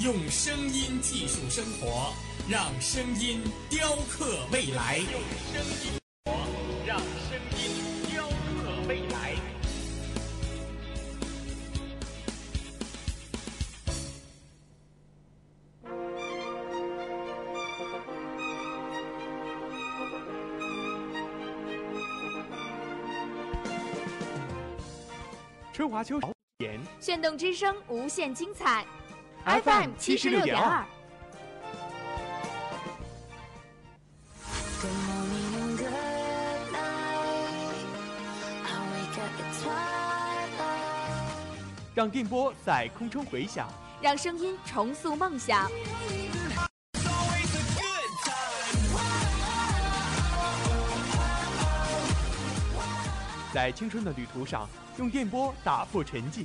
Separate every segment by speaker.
Speaker 1: 用声音技术生活，让声音雕刻未来。用声音活，让声音雕刻未来。
Speaker 2: 春华秋言，
Speaker 3: 炫动之声，无限精彩。
Speaker 2: FM 七十六点二。让电波在空中回响，
Speaker 3: 让声音重塑梦想。
Speaker 2: 在青春的旅途上，用电波打破沉寂，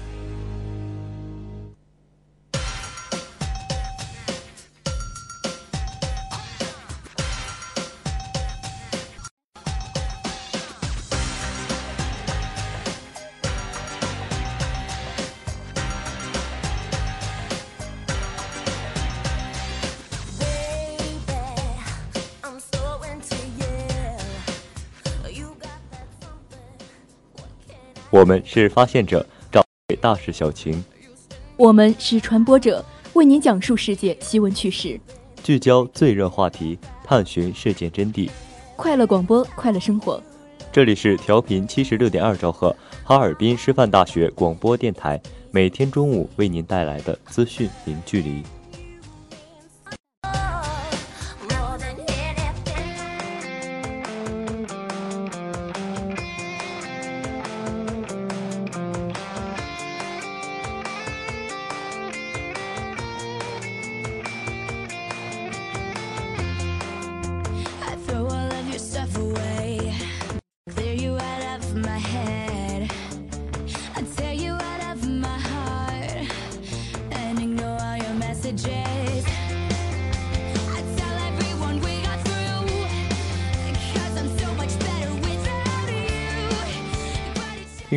Speaker 4: 我们是发现者，找大事小情；
Speaker 5: 我们是传播者，为您讲述世界新闻趣事，
Speaker 4: 聚焦最热话题，探寻事件真谛。
Speaker 5: 快乐广播，快乐生活。
Speaker 4: 这里是调频七十六点二兆赫，哈尔滨师范大学广播电台，每天中午为您带来的资讯零距离。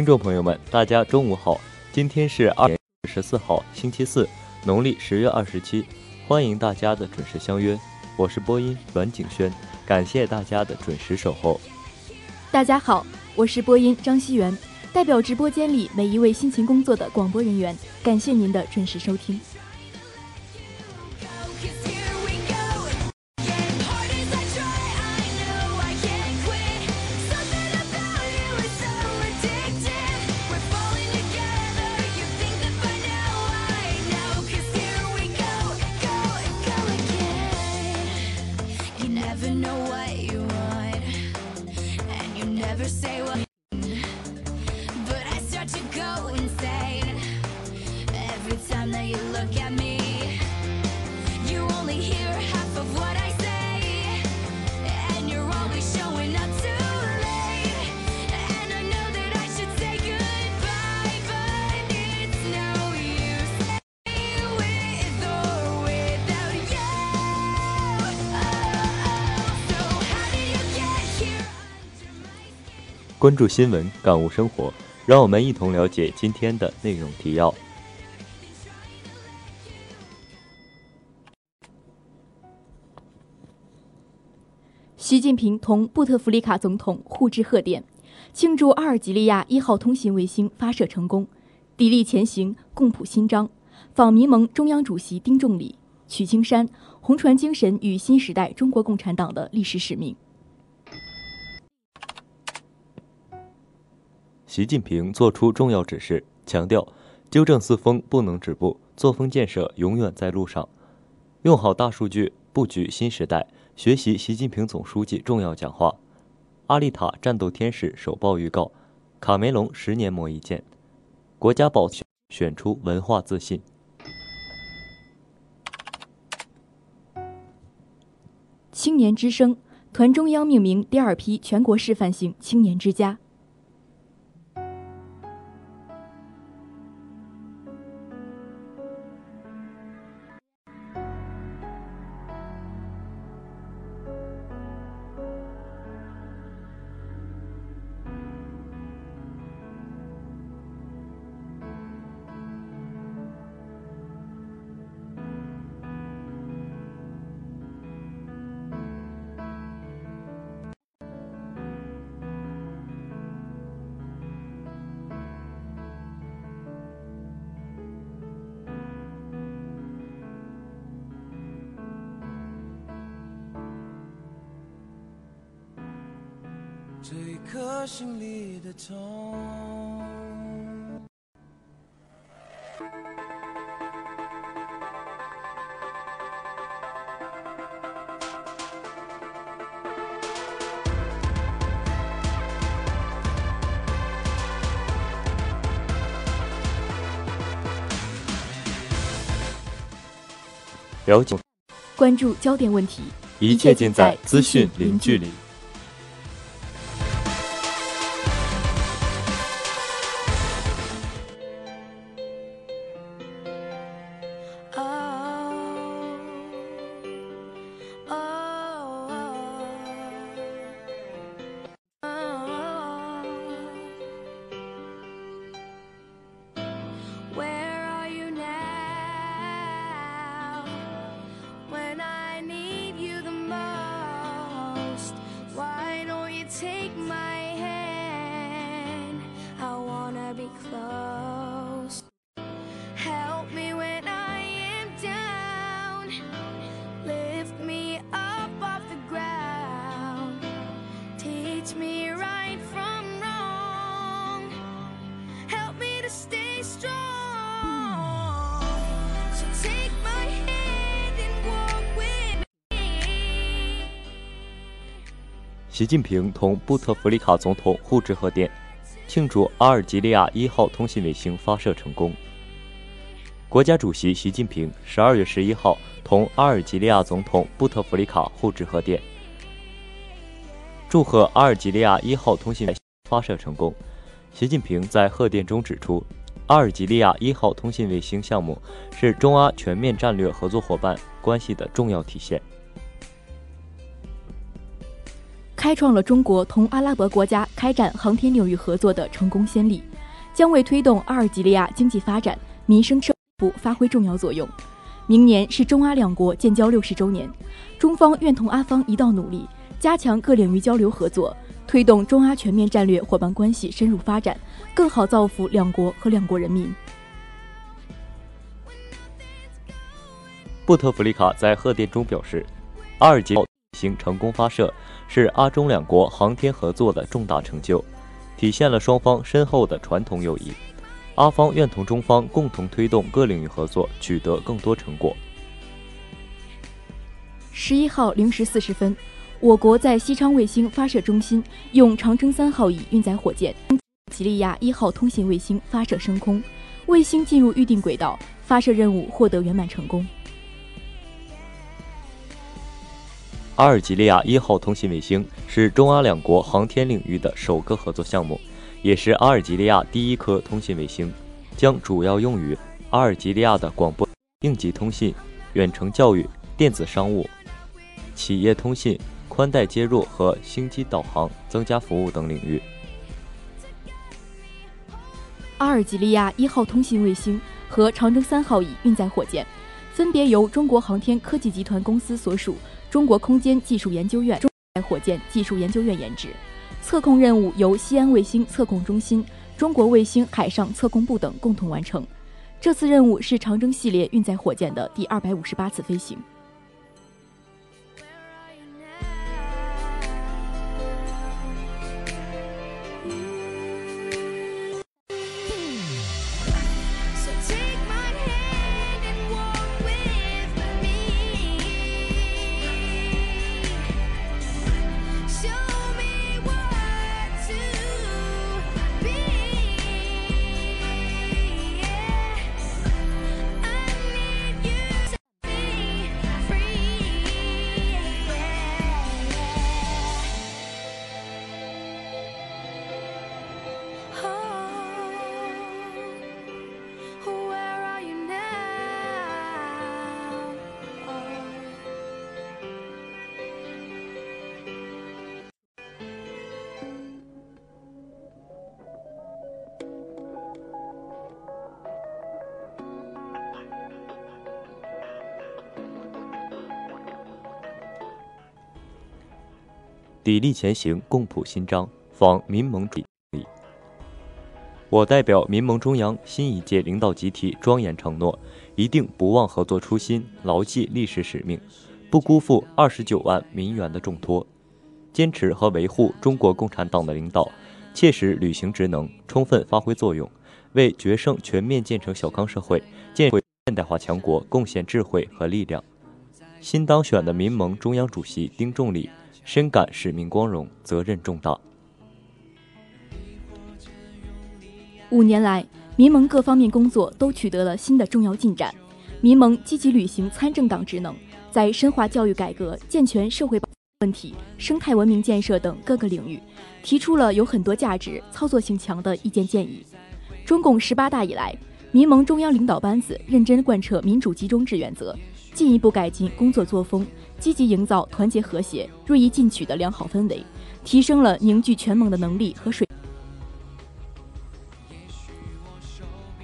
Speaker 4: 听众朋友们，大家中午好！今天是二月十四号，星期四，农历十月二十七，欢迎大家的准时相约。我是播音阮景轩，感谢大家的准时守候。
Speaker 5: 大家好，我是播音张熙元，代表直播间里每一位辛勤工作的广播人员，感谢您的准时收听。never know what you want, and you never say what.
Speaker 4: 关注新闻，感悟生活，让我们一同了解今天的内容提要。
Speaker 5: 习近平同布特弗利卡总统互致贺电，庆祝阿尔及利亚一号通信卫星发射成功，砥砺前行，共谱新章。访民盟中央主席丁仲礼，曲青山，红船精神与新时代中国共产党的历史使命。
Speaker 4: 习近平作出重要指示，强调纠正四风不能止步，作风建设永远在路上。用好大数据，布局新时代。学习习近平总书记重要讲话。阿丽塔战斗天使首曝预告，卡梅隆十年磨一剑。国家宝选选出文化自信。
Speaker 5: 青年之声团中央命名第二批全国示范性青年之家。
Speaker 4: 了解，
Speaker 5: 关注焦点问题，
Speaker 4: 一切尽在资讯零距离。习近平同布特弗利卡总统互致贺电，庆祝阿尔及利亚一号通信卫星发射成功。国家主席习近平十二月十一号同阿尔及利亚总统布特弗利卡互致贺电，祝贺阿尔及利亚一号通信发射成功。习近平在贺电中指出，阿尔及利亚一号通信卫星项目是中阿全面战略合作伙伴关系的重要体现。
Speaker 5: 开创了中国同阿拉伯国家开展航天领域合作的成功先例，将为推动阿尔及利亚经济发展、民生社福发挥重要作用。明年是中阿两国建交六十周年，中方愿同阿方一道努力，加强各领域交流合作，推动中阿全面战略伙伴关系深入发展，更好造福两国和两国人民。
Speaker 4: 布特弗利卡在贺电中表示，阿尔及利亚星成功发射。是阿中两国航天合作的重大成就，体现了双方深厚的传统友谊。阿方愿同中方共同推动各领域合作取得更多成果。
Speaker 5: 十一号零时四十分，我国在西昌卫星发射中心用长征三号乙运载火箭吉利亚一号通信卫星发射升空，卫星进入预定轨道，发射任务获得圆满成功。
Speaker 4: 阿尔及利亚一号通信卫星是中阿两国航天领域的首个合作项目，也是阿尔及利亚第一颗通信卫星，将主要用于阿尔及利亚的广播、应急通信、远程教育、电子商务、企业通信、宽带接入和星际导航、增加服务等领域。
Speaker 5: 阿尔及利亚一号通信卫星和长征三号乙运载火箭，分别由中国航天科技集团公司所属。中国空间技术研究院、中火箭技术研究院研制，测控任务由西安卫星测控中心、中国卫星海上测控部等共同完成。这次任务是长征系列运载火箭的第二百五十八次飞行。
Speaker 4: 砥砺前行，共谱新章，访民盟主义。我代表民盟中央新一届领导集体庄严承诺，一定不忘合作初心，牢记历史使命，不辜负二十九万民员的重托，坚持和维护中国共产党的领导，切实履行职能，充分发挥作用，为决胜全面建成小康社会、建会现代化强国贡献智慧和力量。新当选的民盟中央主席丁仲礼深感使命光荣，责任重大。
Speaker 5: 五年来，民盟各方面工作都取得了新的重要进展。民盟积极履行参政党职能，在深化教育改革、健全社会保问题、生态文明建设等各个领域，提出了有很多价值、操作性强的意见建议。中共十八大以来，民盟中央领导班子认真贯彻民主集中制原则，进一步改进工作作风，积极营造团结和谐、锐意进取的良好氛围，提升了凝聚全盟的能力和水。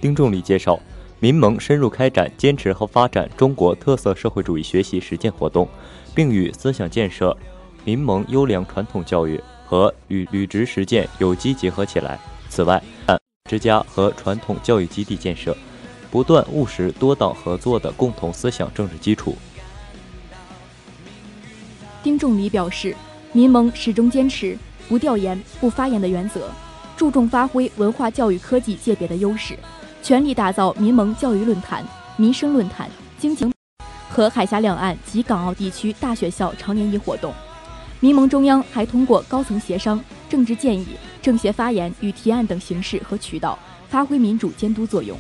Speaker 4: 丁仲礼介绍，民盟深入开展坚持和发展中国特色社会主义学习实践活动，并与思想建设、民盟优良传统教育和与履职实践有机结合起来。此外，之家和传统教育基地建设，不断务实多党合作的共同思想政治基础。
Speaker 5: 丁仲礼表示，民盟始终坚持不调研、不发言的原则，注重发挥文化教育科技界别的优势。全力打造民盟教育论坛、民生论坛、经济和海峡两岸及港澳地区大学校常年谊活动。民盟中央还通过高层协商、政治建议、政协发言与提案等形式和渠道，发挥民主监督作用。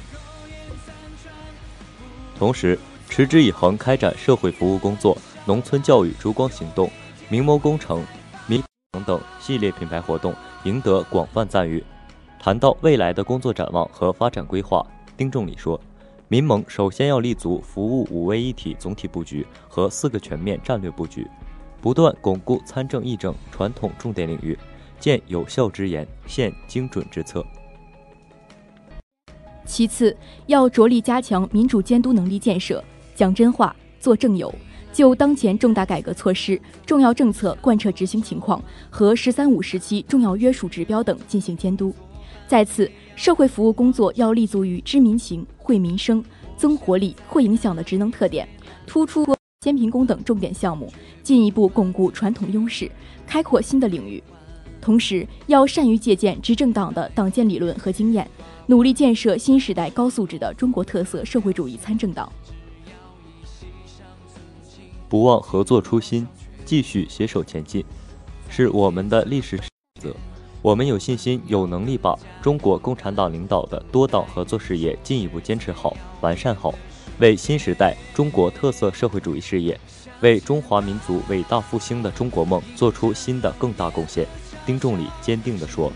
Speaker 4: 同时，持之以恒开展社会服务工作、农村教育烛光行动、明眸工程、民等系列品牌活动，赢得广泛赞誉。谈到未来的工作展望和发展规划，丁仲礼说：“民盟首先要立足服务五位一体总体布局和四个全面战略布局，不断巩固参政议政传统重点领域，建有效之言，现精准之策。
Speaker 5: 其次，要着力加强民主监督能力建设，讲真话，做正有，就当前重大改革措施、重要政策贯彻执行情况和‘十三五’时期重要约束指标等进行监督。”再次，社会服务工作要立足于知民情、惠民生、增活力、会影响的职能特点，突出先贫工等重点项目，进一步巩固传统优势，开阔新的领域。同时，要善于借鉴执政党的党建理论和经验，努力建设新时代高素质的中国特色社会主义参政党。
Speaker 4: 不忘合作初心，继续携手前进，是我们的历史选择。我们有信心、有能力把中国共产党领导的多党合作事业进一步坚持好、完善好，为新时代中国特色社会主义事业、为中华民族伟大复兴的中国梦做出新的更大贡献。丁仲礼坚定地说。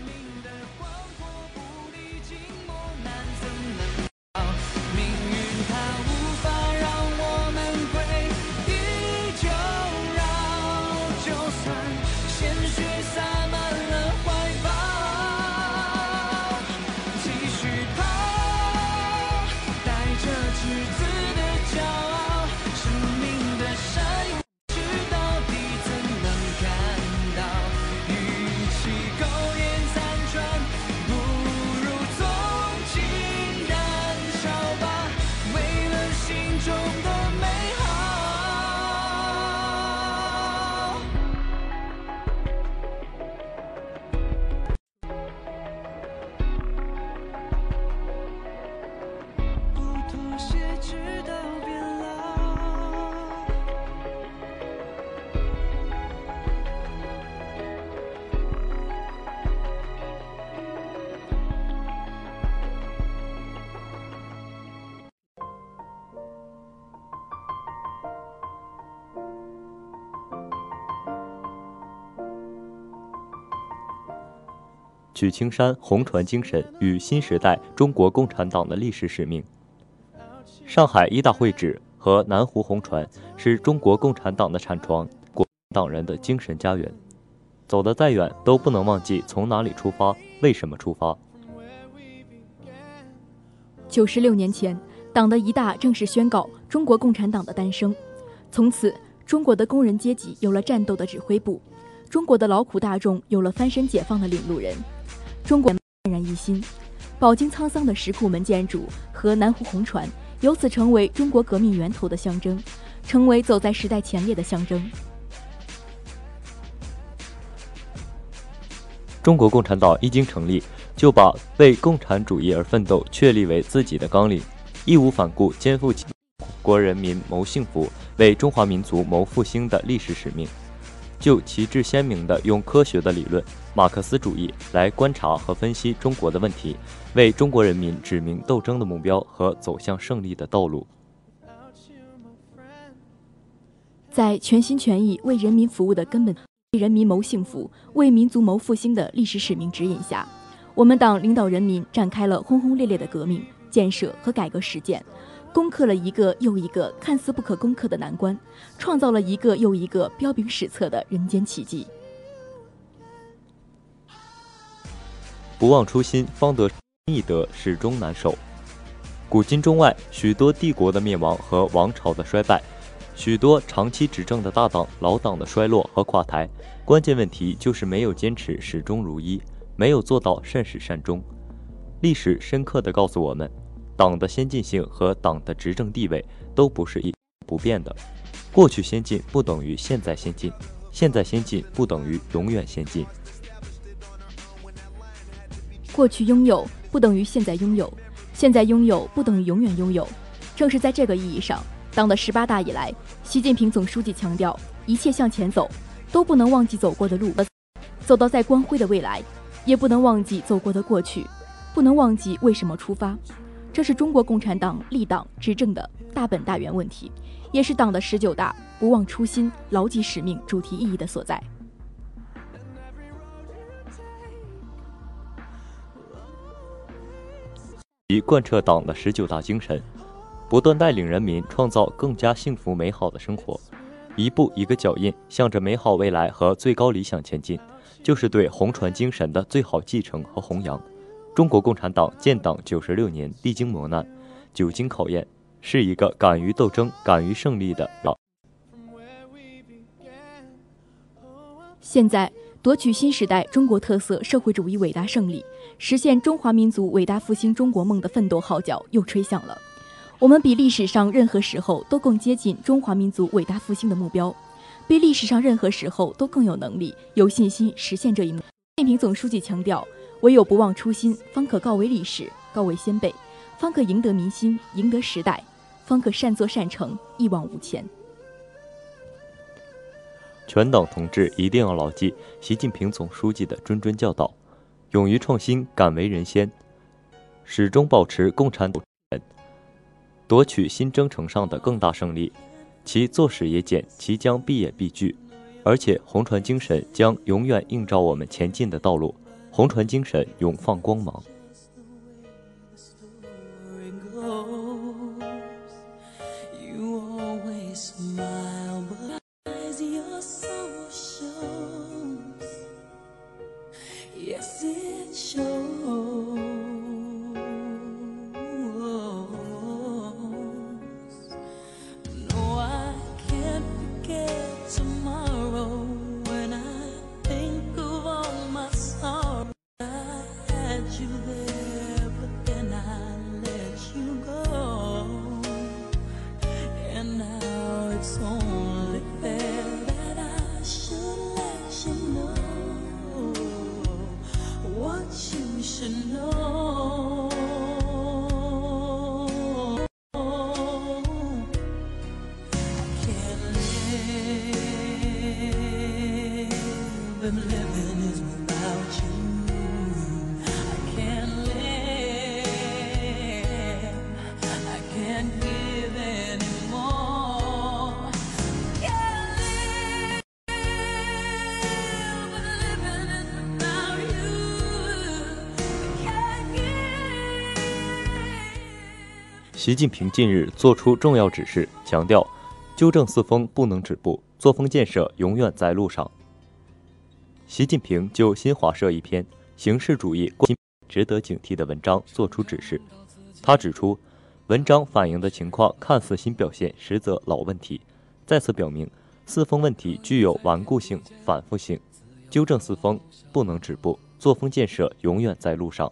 Speaker 4: 曲青山红船精神与新时代中国共产党的历史使命。上海一大会址和南湖红船是中国共产党的产床，国党人的精神家园。走得再远，都不能忘记从哪里出发，为什么出发。
Speaker 5: 九十六年前，党的一大正式宣告中国共产党的诞生，从此，中国的工人阶级有了战斗的指挥部。中国的劳苦大众有了翻身解放的领路人。中国焕然一新，饱经沧桑的石库门建筑和南湖红船由此成为中国革命源头的象征，成为走在时代前列的象征。
Speaker 4: 中国共产党一经成立，就把为共产主义而奋斗确立为自己的纲领，义无反顾肩负起国人民谋幸福、为中华民族谋复兴的历史使命，就旗帜鲜明地用科学的理论——马克思主义来观察和分析中国的问题，为中国人民指明斗争的目标和走向胜利的道路。
Speaker 5: 在全心全意为人民服务的根本。为人民谋幸福、为民族谋复兴的历史使命指引下，我们党领导人民展开了轰轰烈烈的革命、建设和改革实践，攻克了一个又一个看似不可攻克的难关，创造了一个又一个彪炳史册的人间奇迹。
Speaker 4: 不忘初心，方得易得，始终难守。古今中外，许多帝国的灭亡和王朝的衰败。许多长期执政的大党、老党的衰落和垮台，关键问题就是没有坚持始终如一，没有做到善始善终。历史深刻地告诉我们，党的先进性和党的执政地位都不是一不变的。过去先进不等于现在先进，现在先进不等于永远先进。
Speaker 5: 过去拥有不等于现在拥有，现在拥有不等于永远拥有。正是在这个意义上。党的十八大以来，习近平总书记强调，一切向前走，都不能忘记走过的路，走到再光辉的未来，也不能忘记走过的过去，不能忘记为什么出发。这是中国共产党立党执政的大本大源问题，也是党的十九大不忘初心、牢记使命主题意义的所在。
Speaker 4: 以贯彻党的十九大精神。不断带领人民创造更加幸福美好的生活，一步一个脚印，向着美好未来和最高理想前进，就是对红船精神的最好继承和弘扬。中国共产党建党九十六年，历经磨难，久经考验，是一个敢于斗争、敢于胜利的党。
Speaker 5: 现在，夺取新时代中国特色社会主义伟大胜利，实现中华民族伟大复兴中国梦的奋斗号角又吹响了。我们比历史上任何时候都更接近中华民族伟大复兴的目标，比历史上任何时候都更有能力、有信心实现这一幕。习近平总书记强调，唯有不忘初心，方可告为历史、告为先辈，方可赢得民心、赢得时代，方可善作善成，一往无前。
Speaker 4: 全党同志一定要牢记习近平总书记的谆谆教导，勇于创新，敢为人先，始终保持共产党。夺取新征程上的更大胜利，其坐使也简，其将必也必具，而且红船精神将永远映照我们前进的道路，红船精神永放光芒。习近平近日作出重要指示，强调纠正四风不能止步，作风建设永远在路上。习近平就新华社一篇“形式主义值得警惕”的文章作出指示。他指出，文章反映的情况看似新表现，实则老问题，再次表明四风问题具有顽固性、反复性，纠正四风不能止步，作风建设永远在路上。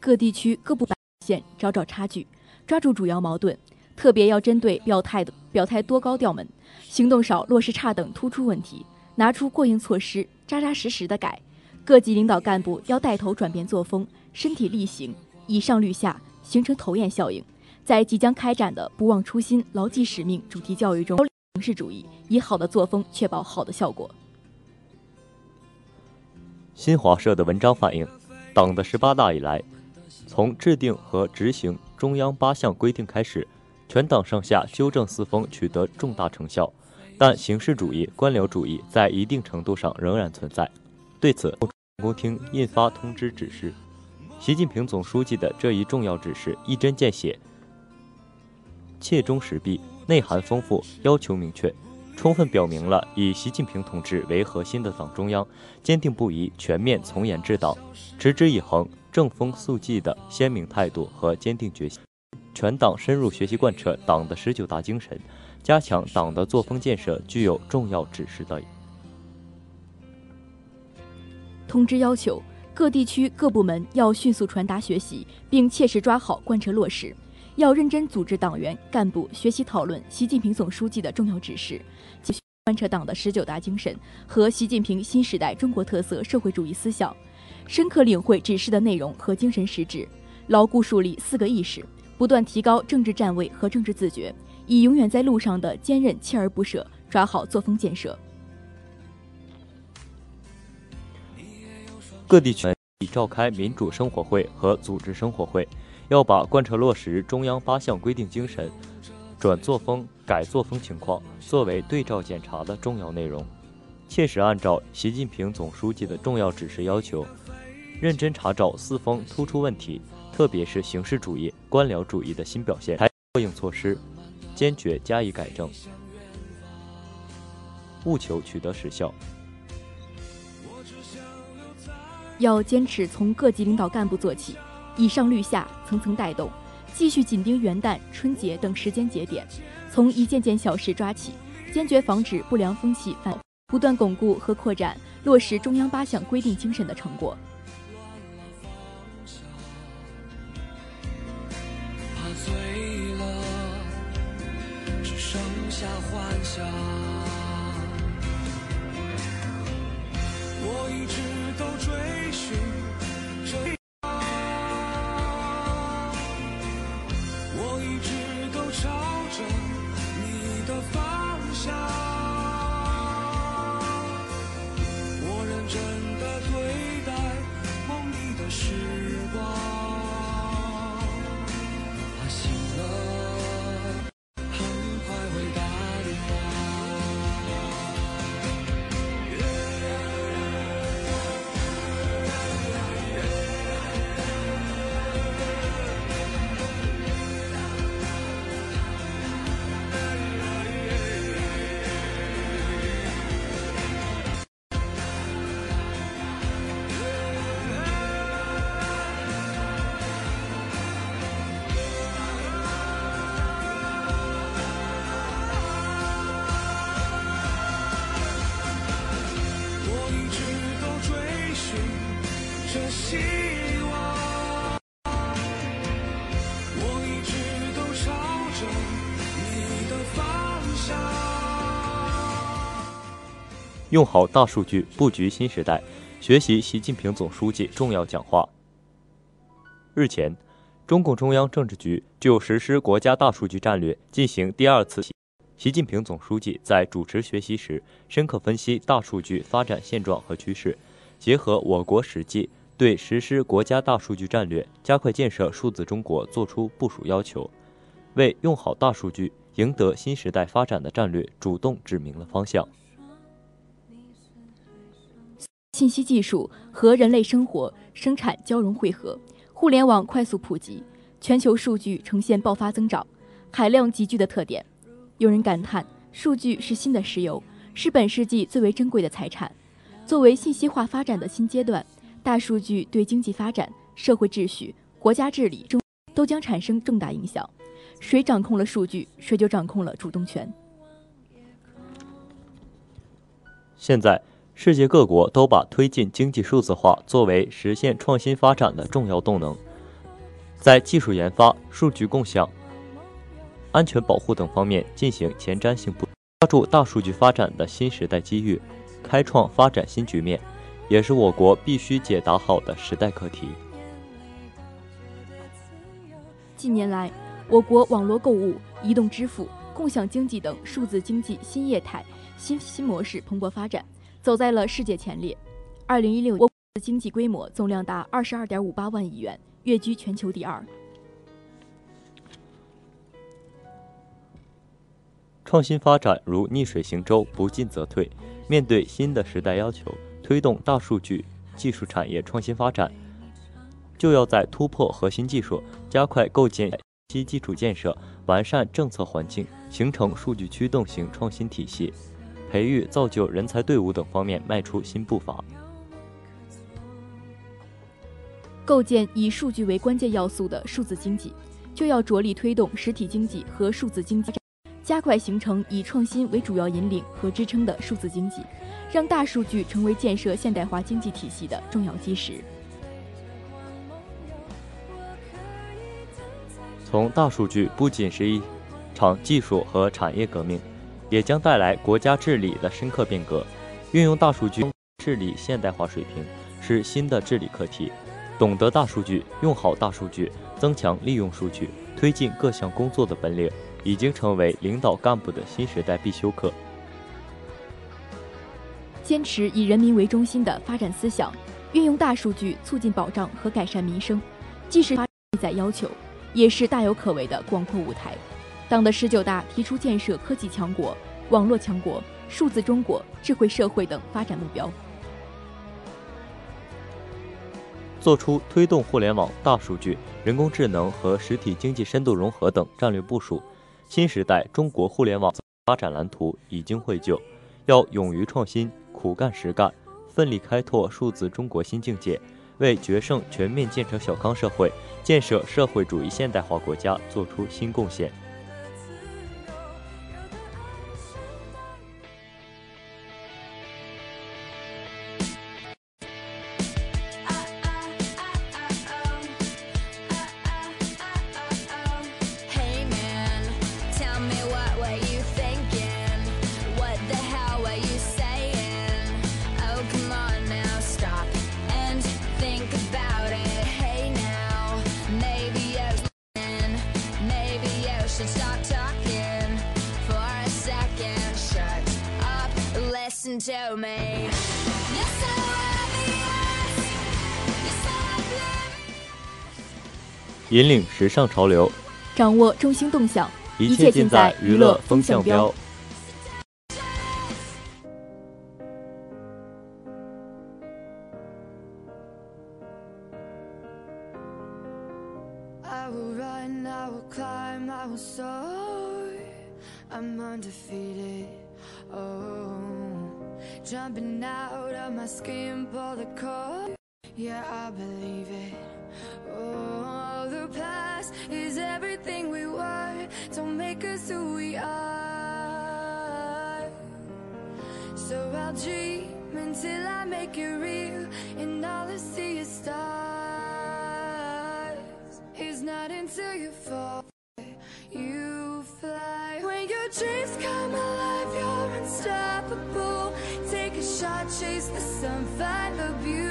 Speaker 5: 各地区各部县找找差距，抓住主要矛盾，特别要针对表态的表态多高调门、行动少、落实差等突出问题，拿出过硬措施，扎扎实实的改。各级领导干部要带头转变作风，身体力行，以上率下，形成头雁效应。在即将开展的“不忘初心、牢记使命”主题教育中，形式主义以好的作风确保好的效果。
Speaker 4: 新华社的文章反映，党的十八大以来，从制定和执行中央八项规定开始，全党上下纠正四风取得重大成效，但形式主义、官僚主义在一定程度上仍然存在。对此，中共厅印发通知指示，习近平总书记的这一重要指示一针见血。切中时弊，内涵丰富，要求明确，充分表明了以习近平同志为核心的党中央坚定不移、全面从严治党、持之以恒、正风肃纪的鲜明态度和坚定决心。全党深入学习贯彻党的十九大精神，加强党的作风建设，具有重要指示的。
Speaker 5: 通知要求各地区各部门要迅速传达学习，并切实抓好贯彻落实。要认真组织党员干部学习讨论习近平总书记的重要指示，贯彻党的十九大精神和习近平新时代中国特色社会主义思想，深刻领会指示的内容和精神实质，牢固树立四个意识，不断提高政治站位和政治自觉，以永远在路上的坚韧锲而不舍抓好作风建设。
Speaker 4: 各地区已召开民主生活会和组织生活会。要把贯彻落实中央八项规定精神、转作风、改作风情况作为对照检查的重要内容，切实按照习近平总书记的重要指示要求，认真查找四风突出问题，特别是形式主义、官僚主义的新表现，采过硬措施，坚决加以改正，务求取得实效。
Speaker 5: 要坚持从各级领导干部做起。以上率下，层层带动，继续紧盯元旦、春节等时间节点，从一件件小事抓起，坚决防止不良风气，不断巩固和扩展落实中央八项规定精神的成果。
Speaker 6: 下幻想。我一直都追寻
Speaker 4: 用好大数据，布局新时代，学习习近平总书记重要讲话。日前，中共中央政治局就实施国家大数据战略进行第二次。习近平总书记在主持学习时，深刻分析大数据发展现状和趋势，结合我国实际，对实施国家大数据战略、加快建设数字中国作出部署要求，为用好大数据、赢得新时代发展的战略主动指明了方向。
Speaker 5: 信息技术和人类生活生产交融汇合，互联网快速普及，全球数据呈现爆发增长，海量集聚的特点。有人感叹，数据是新的石油，是本世纪最为珍贵的财产。作为信息化发展的新阶段，大数据对经济发展、社会秩序、国家治理中都将产生重大影响。谁掌控了数据，谁就掌控了主动权。
Speaker 4: 现在，世界各国都把推进经济数字化作为实现创新发展的重要动能，在技术研发、数据共享、安全保护等方面进行前瞻性布抓住大数据发展的新时代机遇，开创发展新局面，也是我国必须解答好的时代课题。
Speaker 5: 近年来，我国网络购物、移动支付、共享经济等数字经济新业态、新新模式蓬勃发展，走在了世界前列。二零一六，我国的经济规模总量达二十二点五八万亿元，跃居全球第二。
Speaker 4: 创新发展如逆水行舟，不进则退。面对新的时代要求，推动大数据技术产业创新发展，就要在突破核心技术、加快构建基基础建设、完善政策环境、形成数据驱动型创新体系、培育造就人才队伍等方面迈出新步伐。
Speaker 5: 构建以数据为关键要素的数字经济，就要着力推动实体经济和数字经济。加快形成以创新为主要引领和支撑的数字经济，让大数据成为建设现代化经济体系的重要基石。
Speaker 4: 从大数据不仅是一场技术和产业革命，也将带来国家治理的深刻变革。运用大数据治理现代化水平是新的治理课题。懂得大数据，用好大数据，增强利用数据，推进各项工作的本领。已经成为领导干部的新时代必修课。
Speaker 5: 坚持以人民为中心的发展思想，运用大数据促进保障和改善民生，既是发展在要求，也是大有可为的广阔舞台。党的十九大提出建设科技强国、网络强国、数字中国、智慧社会等发展目标，
Speaker 4: 作出推动互联网、大数据、人工智能和实体经济深度融合等战略部署。新时代中国互联网发展蓝图已经绘就，要勇于创新、苦干实干，奋力开拓数字中国新境界，为决胜全面建成小康社会、建设社会主义现代化国家作出新贡献。引领时尚潮流，
Speaker 5: 掌握中心动向，
Speaker 4: 一切尽在娱乐风向标。
Speaker 7: Until you fall, you fly. When your dreams come alive, you're unstoppable. Take a shot, chase the sun, find the beautiful.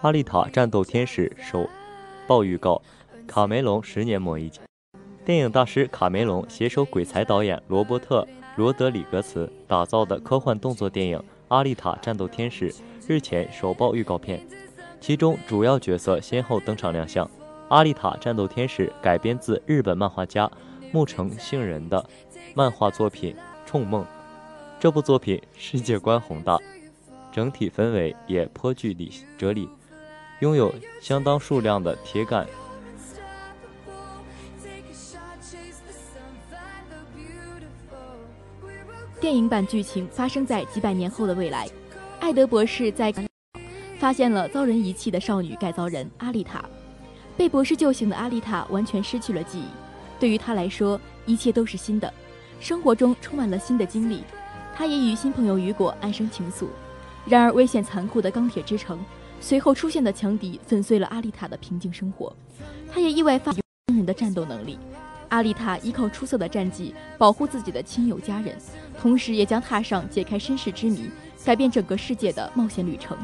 Speaker 4: 阿丽塔：战斗天使首曝预告，卡梅隆十年磨一剑。电影大师卡梅隆携手鬼才导演罗伯特·罗德里格茨打造的科幻动作电影《阿丽塔：战斗天使》日前首曝预告片，其中主要角色先后登场亮相。《阿丽塔：战斗天使》改编自日本漫画家木城杏人的漫画作品《冲梦》，这部作品世界观宏大，整体氛围也颇具理哲理。拥有相当数量的铁杆。
Speaker 5: 电影版剧情发生在几百年后的未来，艾德博士在发现了遭人遗弃的少女改造人阿丽塔。被博士救醒的阿丽塔完全失去了记忆，对于她来说，一切都是新的，生活中充满了新的经历。她也与新朋友雨果暗生情愫。然而，危险残酷的钢铁之城随后出现的强敌粉碎了阿丽塔的平静生活。他也意外发现惊人的战斗能力。阿丽塔依靠出色的战绩保护自己的亲友家人，同时也将踏上解开身世之谜、改变整个世界的冒险旅程。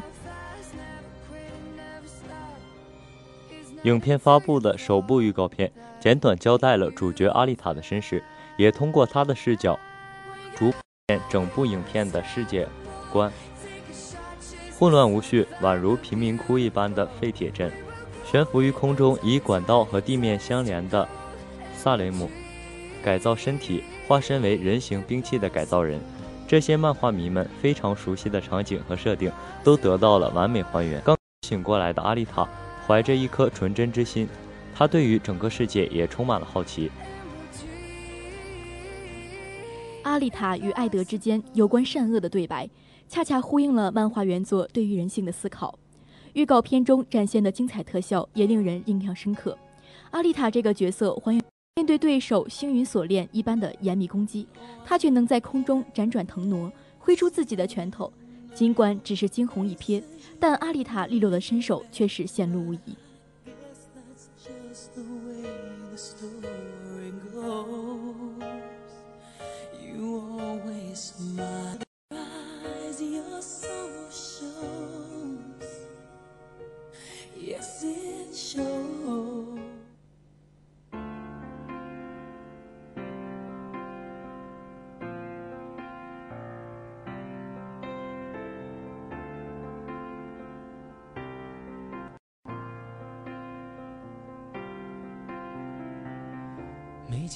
Speaker 4: 影片发布的首部预告片简短交代了主角阿丽塔的身世，也通过她的视角，逐渐整部影片的世界观。混乱无序，宛如贫民窟一般的废铁镇，悬浮于空中以管道和地面相连的。萨雷姆改造身体，化身为人形兵器的改造人，这些漫画迷们非常熟悉的场景和设定都得到了完美还原。刚醒过来的阿丽塔怀着一颗纯真之心，她对于整个世界也充满了好奇。
Speaker 5: 阿丽塔与艾德之间有关善恶的对白，恰恰呼应了漫画原作对于人性的思考。预告片中展现的精彩特效也令人印象深刻。阿丽塔这个角色还原。面对对手星云锁链一般的严密攻击，他却能在空中辗转腾挪，挥出自己的拳头。尽管只是惊鸿一瞥，但阿丽塔利落的身手却是显露无遗。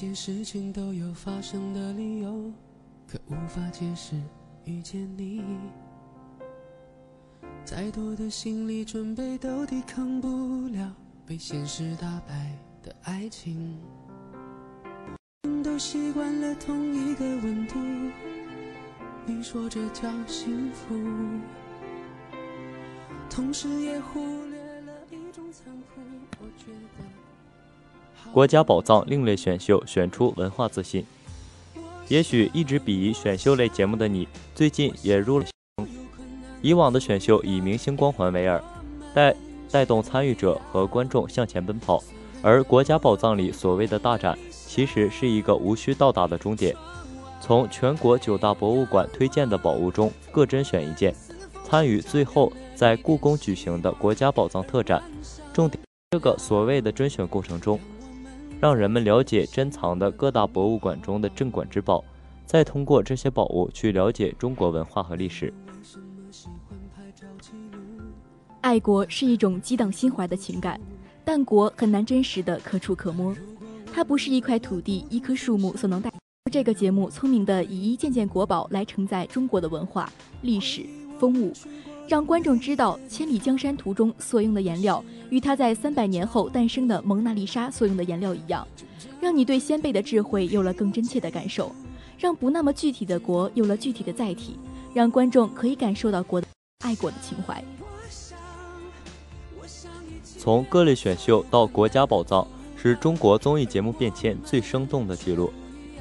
Speaker 6: 件事情都有发生的理由，可无法解释遇见你。再多的心理准备都抵抗不了被现实打败的爱情。都习惯了同一个温度，你说这叫幸福，同时也忽略了一种残酷。我觉得。
Speaker 4: 国家宝藏另类选秀选出文化自信。也许一直鄙夷选秀类节目的你，最近也入了。以往的选秀以明星光环为饵，带带动参与者和观众向前奔跑。而国家宝藏里所谓的大展，其实是一个无需到达的终点。从全国九大博物馆推荐的宝物中各甄选一件，参与最后在故宫举行的国家宝藏特展。重点这个所谓的甄选过程中。让人们了解珍藏的各大博物馆中的镇馆之宝，再通过这些宝物去了解中国文化和历史。
Speaker 5: 爱国是一种激荡心怀的情感，但国很难真实的可触可摸，它不是一块土地、一棵树木所能带。这个节目聪明的以一件件国宝来承载中国的文化、历史、风物。让观众知道《千里江山图》中所用的颜料与他在三百年后诞生的《蒙娜丽莎》所用的颜料一样，让你对先辈的智慧有了更真切的感受，让不那么具体的国有了具体的载体，让观众可以感受到国爱国的情怀。
Speaker 4: 从各类选秀到国家宝藏，是中国综艺节目变迁最生动的记录，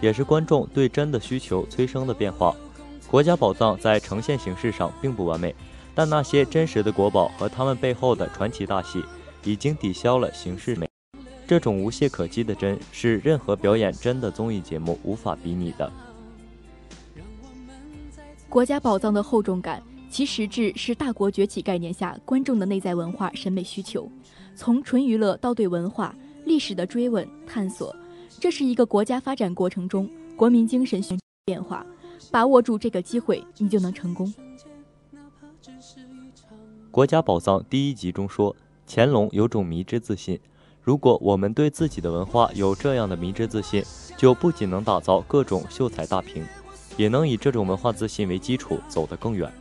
Speaker 4: 也是观众对真的需求催生的变化。国家宝藏在呈现形式上并不完美。但那些真实的国宝和他们背后的传奇大戏，已经抵消了形式美。这种无懈可击的真，是任何表演真的综艺节目无法比拟的。
Speaker 5: 国家宝藏的厚重感，其实质是大国崛起概念下观众的内在文化审美需求，从纯娱乐到对文化历史的追问探索，这是一个国家发展过程中国民精神变化。把握住这个机会，你就能成功。
Speaker 4: 国家宝藏第一集中说，乾隆有种迷之自信。如果我们对自己的文化有这样的迷之自信，就不仅能打造各种秀才大屏，也能以这种文化自信为基础走得更远。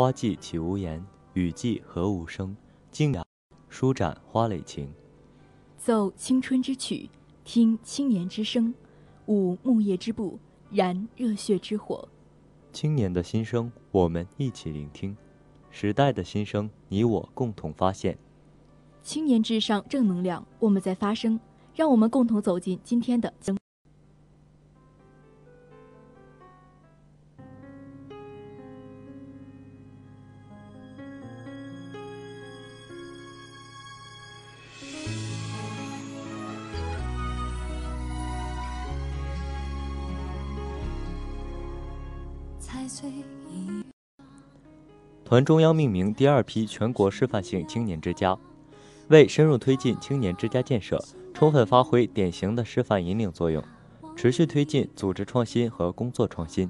Speaker 4: 花季岂无言，雨季何无声。静雅，舒展花蕾情。
Speaker 5: 奏青春之曲，听青年之声，舞木叶之步，燃热血之火。
Speaker 4: 青年的心声，我们一起聆听；时代的心声，你我共同发现。
Speaker 5: 青年至上，正能量，我们在发声。让我们共同走进今天的。
Speaker 4: 团中央命名第二批全国示范性青年之家，为深入推进青年之家建设，充分发挥典型的示范引领作用，持续推进组织创新和工作创新。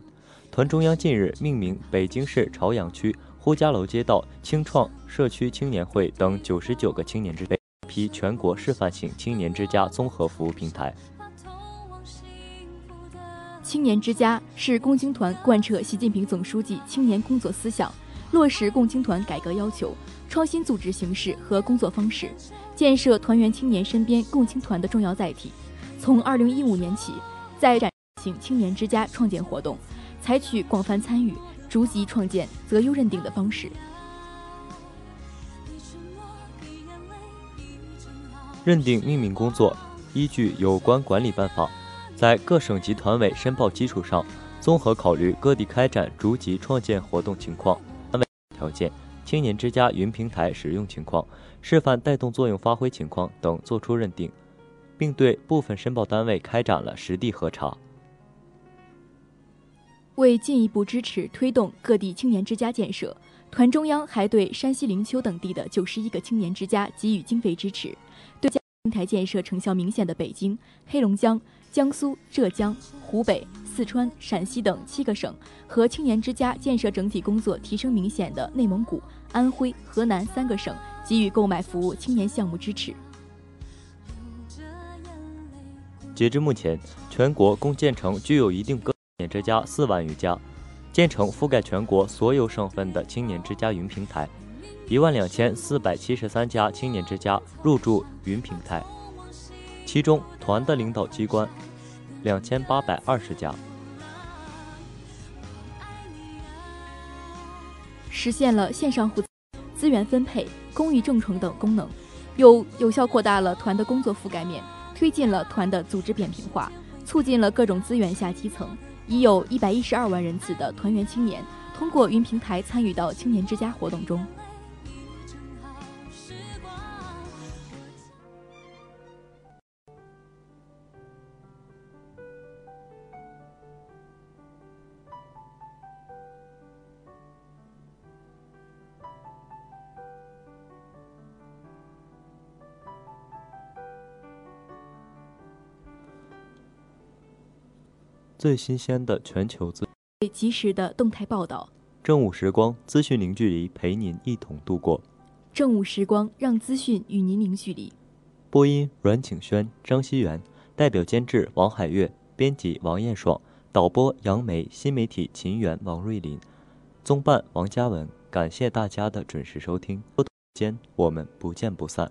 Speaker 4: 团中央近日命名北京市朝阳区呼家楼街道青创社区青年会等九十九个青年之批全国示范性青年之家综合服务平台。
Speaker 5: 青年之家是共青团贯彻习近平总书记青年工作思想。落实共青团改革要求，创新组织形式和工作方式，建设团员青年身边共青团的重要载体。从二零一五年起，在展行青年之家创建活动，采取广泛参与、逐级创建、择优认定的方式。
Speaker 4: 认定命名工作依据有关管理办法，在各省级团委申报基础上，综合考虑各地开展逐级创建活动情况。条件、青年之家云平台使用情况、示范带动作用发挥情况等作出认定，并对部分申报单位开展了实地核查。
Speaker 5: 为进一步支持推动各地青年之家建设，团中央还对山西灵丘等地的九十一个青年之家给予经费支持。对平台建设成效明显的北京、黑龙江、江苏、浙江、湖北。四川、陕西等七个省和青年之家建设整体工作提升明显的内蒙古、安徽、河南三个省给予购买服务青年项目支持。
Speaker 4: 截至目前，全国共建成具有一定个青年之家四万余家，建成覆盖全国所有省份的青年之家云平台一万两千四百七十三家青年之家入驻云平台，其中团的领导机关。两千八百二十家，
Speaker 5: 实现了线上互资源分配、公益众筹等功能，又有效扩大了团的工作覆盖面，推进了团的组织扁平化，促进了各种资源下基层。已有一百一十二万人次的团员青年通过云平台参与到青年之家活动中。
Speaker 4: 最新鲜的全球资，
Speaker 5: 最及时的动态报道。
Speaker 4: 正午时光，资讯零距离，陪您一同度过。
Speaker 5: 正午时光，让资讯与您零距离。
Speaker 4: 播音：阮景轩、张希元，代表监制：王海月，编辑：王艳爽，导播：杨梅，新媒体：秦源、王瑞林，综办：王嘉文。感谢大家的准时收听，间我们不见不散。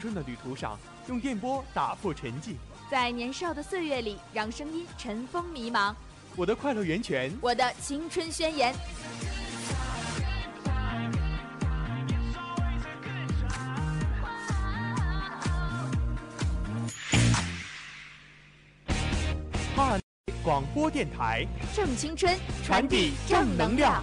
Speaker 2: 春的旅途上，用电波打破沉寂；
Speaker 3: 在年少的岁月里，让声音尘封迷茫。
Speaker 2: 我的快乐源泉，
Speaker 3: 我的青春宣言。
Speaker 2: 哈广播电台，
Speaker 3: 正青春，
Speaker 2: 传递正能量。